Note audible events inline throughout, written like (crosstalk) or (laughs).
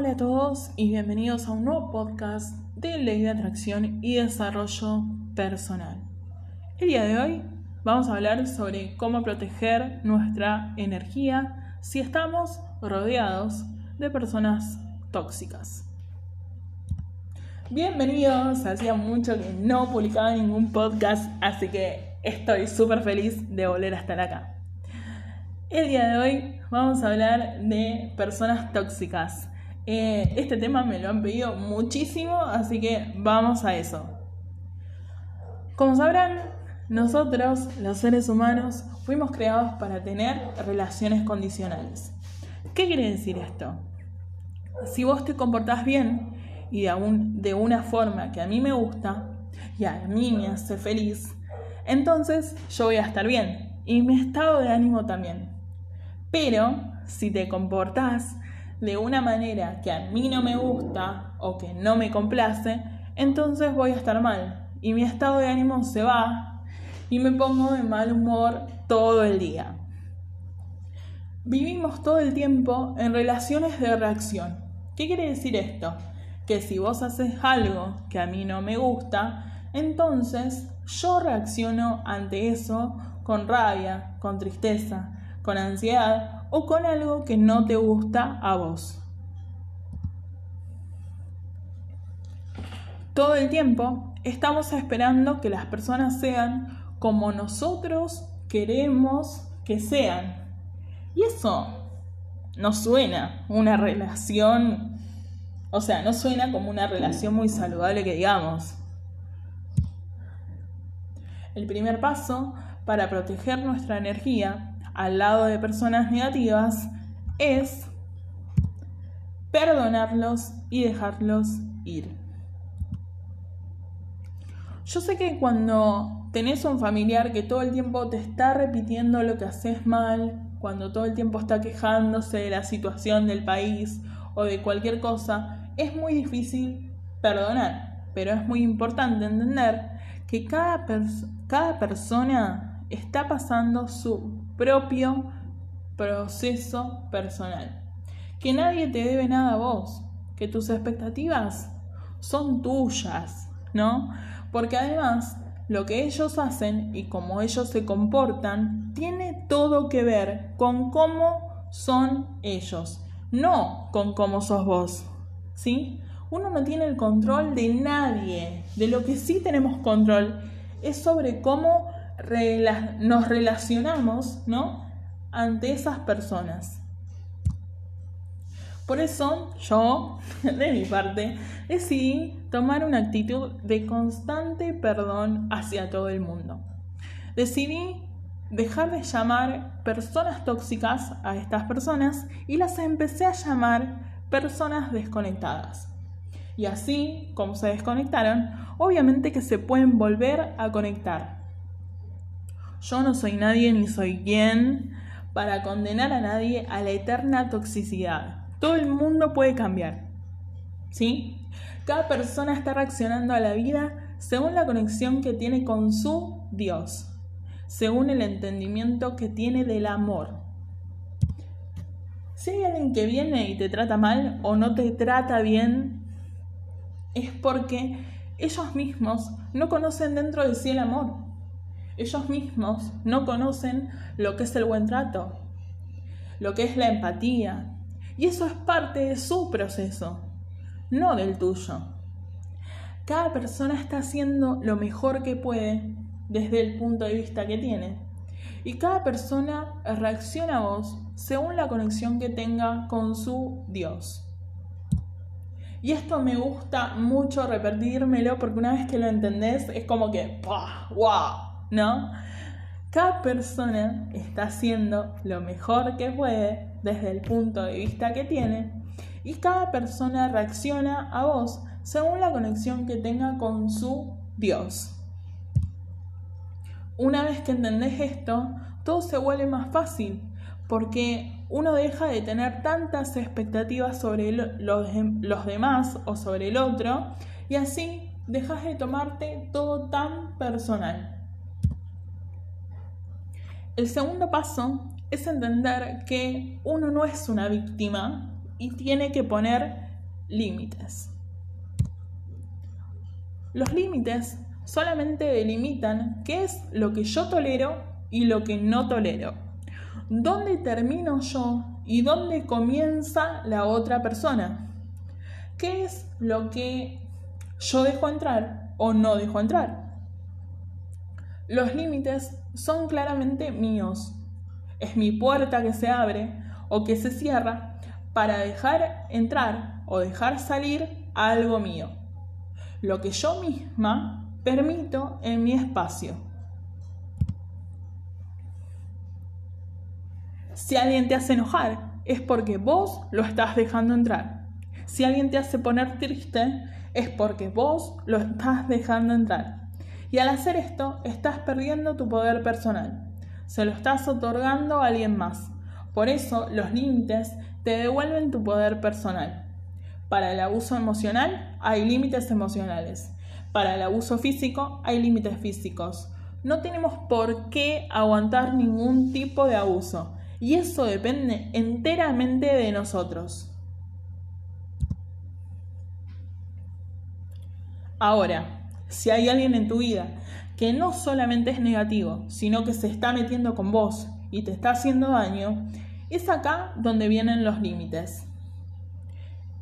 Hola a todos y bienvenidos a un nuevo podcast de Ley de Atracción y Desarrollo Personal. El día de hoy vamos a hablar sobre cómo proteger nuestra energía si estamos rodeados de personas tóxicas. Bienvenidos, hacía mucho que no publicaba ningún podcast, así que estoy súper feliz de volver a estar acá. El día de hoy vamos a hablar de personas tóxicas. Eh, este tema me lo han pedido muchísimo, así que vamos a eso. Como sabrán, nosotros, los seres humanos, fuimos creados para tener relaciones condicionales. ¿Qué quiere decir esto? Si vos te comportás bien y de, de una forma que a mí me gusta y a mí me hace feliz, entonces yo voy a estar bien y mi estado de ánimo también. Pero si te comportás de una manera que a mí no me gusta o que no me complace, entonces voy a estar mal y mi estado de ánimo se va y me pongo de mal humor todo el día. Vivimos todo el tiempo en relaciones de reacción. ¿Qué quiere decir esto? Que si vos haces algo que a mí no me gusta, entonces yo reacciono ante eso con rabia, con tristeza, con ansiedad o con algo que no te gusta a vos. Todo el tiempo estamos esperando que las personas sean como nosotros queremos que sean. Y eso no suena una relación, o sea, no suena como una relación muy saludable que digamos. El primer paso para proteger nuestra energía al lado de personas negativas es perdonarlos y dejarlos ir. Yo sé que cuando tenés un familiar que todo el tiempo te está repitiendo lo que haces mal, cuando todo el tiempo está quejándose de la situación del país o de cualquier cosa, es muy difícil perdonar. Pero es muy importante entender que cada, cada persona está pasando su propio proceso personal. Que nadie te debe nada a vos, que tus expectativas son tuyas, ¿no? Porque además lo que ellos hacen y cómo ellos se comportan tiene todo que ver con cómo son ellos, no con cómo sos vos, ¿sí? Uno no tiene el control de nadie, de lo que sí tenemos control es sobre cómo nos relacionamos, ¿no? Ante esas personas. Por eso yo, (laughs) de mi parte, decidí tomar una actitud de constante perdón hacia todo el mundo. Decidí dejar de llamar personas tóxicas a estas personas y las empecé a llamar personas desconectadas. Y así, como se desconectaron, obviamente que se pueden volver a conectar. Yo no soy nadie ni soy quien para condenar a nadie a la eterna toxicidad. Todo el mundo puede cambiar. ¿Sí? Cada persona está reaccionando a la vida según la conexión que tiene con su Dios, según el entendimiento que tiene del amor. Si hay alguien que viene y te trata mal o no te trata bien, es porque ellos mismos no conocen dentro de sí el amor. Ellos mismos no conocen lo que es el buen trato, lo que es la empatía. Y eso es parte de su proceso, no del tuyo. Cada persona está haciendo lo mejor que puede desde el punto de vista que tiene. Y cada persona reacciona a vos según la conexión que tenga con su Dios. Y esto me gusta mucho repetírmelo porque una vez que lo entendés es como que ¡wow! ¿No? Cada persona está haciendo lo mejor que puede desde el punto de vista que tiene y cada persona reacciona a vos según la conexión que tenga con su Dios. Una vez que entendés esto, todo se vuelve más fácil porque uno deja de tener tantas expectativas sobre los, los demás o sobre el otro y así dejas de tomarte todo tan personal. El segundo paso es entender que uno no es una víctima y tiene que poner límites. Los límites solamente delimitan qué es lo que yo tolero y lo que no tolero. ¿Dónde termino yo y dónde comienza la otra persona? ¿Qué es lo que yo dejo entrar o no dejo entrar? Los límites son claramente míos. Es mi puerta que se abre o que se cierra para dejar entrar o dejar salir algo mío. Lo que yo misma permito en mi espacio. Si alguien te hace enojar, es porque vos lo estás dejando entrar. Si alguien te hace poner triste, es porque vos lo estás dejando entrar. Y al hacer esto, estás perdiendo tu poder personal. Se lo estás otorgando a alguien más. Por eso, los límites te devuelven tu poder personal. Para el abuso emocional hay límites emocionales. Para el abuso físico hay límites físicos. No tenemos por qué aguantar ningún tipo de abuso. Y eso depende enteramente de nosotros. Ahora, si hay alguien en tu vida que no solamente es negativo, sino que se está metiendo con vos y te está haciendo daño, es acá donde vienen los límites.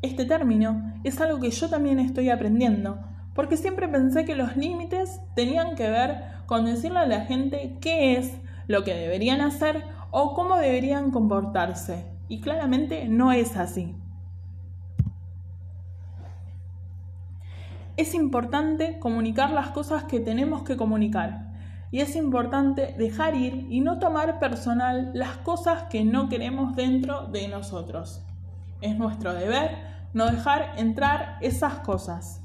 Este término es algo que yo también estoy aprendiendo, porque siempre pensé que los límites tenían que ver con decirle a la gente qué es lo que deberían hacer o cómo deberían comportarse. Y claramente no es así. Es importante comunicar las cosas que tenemos que comunicar. Y es importante dejar ir y no tomar personal las cosas que no queremos dentro de nosotros. Es nuestro deber no dejar entrar esas cosas.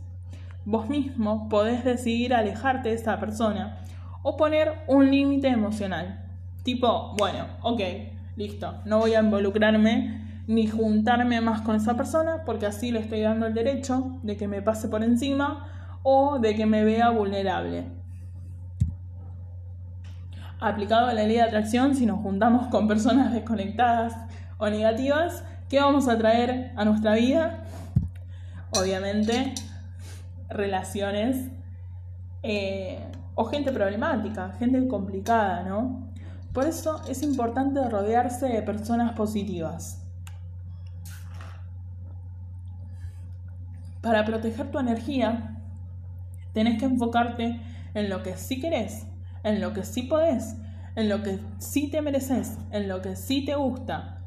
Vos mismo podés decidir alejarte de esa persona o poner un límite emocional. Tipo, bueno, ok, listo, no voy a involucrarme ni juntarme más con esa persona porque así le estoy dando el derecho de que me pase por encima o de que me vea vulnerable. Aplicado a la ley de atracción, si nos juntamos con personas desconectadas o negativas, ¿qué vamos a traer a nuestra vida? Obviamente, relaciones eh, o gente problemática, gente complicada, ¿no? Por eso es importante rodearse de personas positivas. Para proteger tu energía, tenés que enfocarte en lo que sí querés, en lo que sí podés, en lo que sí te mereces, en lo que sí te gusta.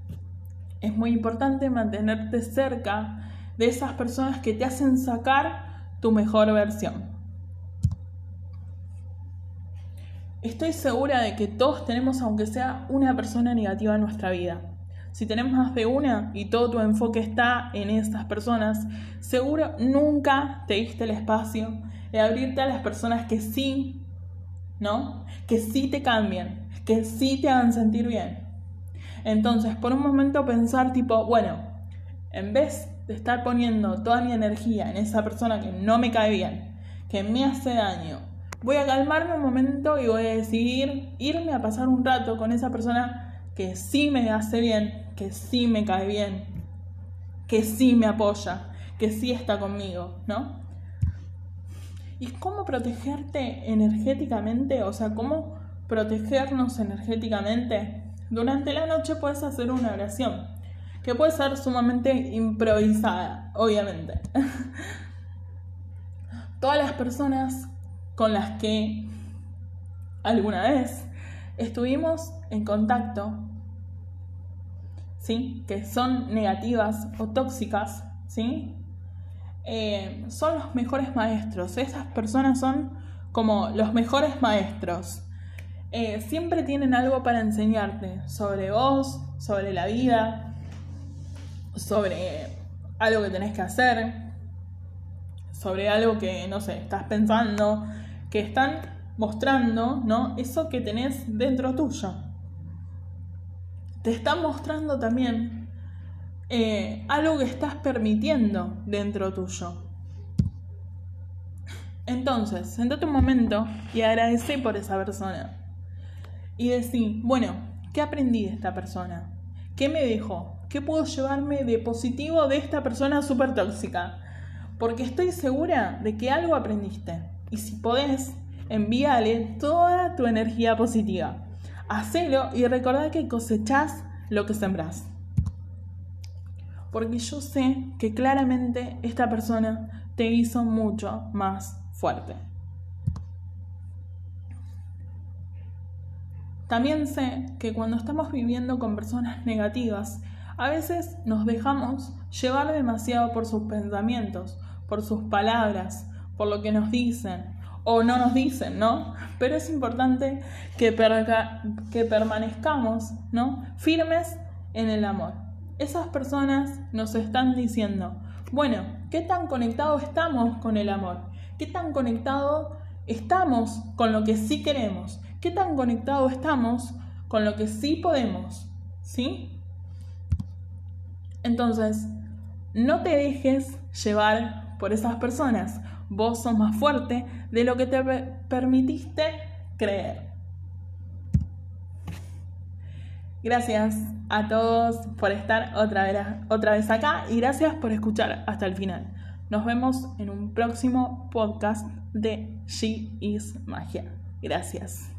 Es muy importante mantenerte cerca de esas personas que te hacen sacar tu mejor versión. Estoy segura de que todos tenemos, aunque sea una persona negativa en nuestra vida. Si tenemos más de una y todo tu enfoque está en esas personas, seguro nunca te diste el espacio de abrirte a las personas que sí, ¿no? Que sí te cambian, que sí te hagan sentir bien. Entonces, por un momento pensar tipo, bueno, en vez de estar poniendo toda mi energía en esa persona que no me cae bien, que me hace daño, voy a calmarme un momento y voy a decidir irme a pasar un rato con esa persona que sí me hace bien, que sí me cae bien, que sí me apoya, que sí está conmigo, ¿no? ¿Y cómo protegerte energéticamente? O sea, ¿cómo protegernos energéticamente? Durante la noche puedes hacer una oración, que puede ser sumamente improvisada, obviamente. (laughs) Todas las personas con las que alguna vez estuvimos en contacto ¿sí? que son negativas o tóxicas, ¿sí? Eh, son los mejores maestros. Esas personas son como los mejores maestros. Eh, siempre tienen algo para enseñarte sobre vos, sobre la vida, sobre algo que tenés que hacer, sobre algo que, no sé, estás pensando, que están mostrando, ¿no? Eso que tenés dentro tuyo te está mostrando también eh, algo que estás permitiendo dentro tuyo. Entonces, sentate un momento y agradece por esa persona. Y decí, bueno, ¿qué aprendí de esta persona? ¿Qué me dejó? ¿Qué puedo llevarme de positivo de esta persona súper tóxica? Porque estoy segura de que algo aprendiste. Y si podés, envíale toda tu energía positiva. Hacelo y recordá que cosechás lo que sembrás. Porque yo sé que claramente esta persona te hizo mucho más fuerte. También sé que cuando estamos viviendo con personas negativas, a veces nos dejamos llevar demasiado por sus pensamientos, por sus palabras, por lo que nos dicen o no nos dicen, ¿no? Pero es importante que, que permanezcamos, ¿no? Firmes en el amor. Esas personas nos están diciendo, bueno, ¿qué tan conectados estamos con el amor? ¿Qué tan conectados estamos con lo que sí queremos? ¿Qué tan conectados estamos con lo que sí podemos? ¿Sí? Entonces, no te dejes llevar por esas personas. Vos sos más fuerte de lo que te permitiste creer. Gracias a todos por estar otra vez, otra vez acá y gracias por escuchar hasta el final. Nos vemos en un próximo podcast de She is Magia. Gracias.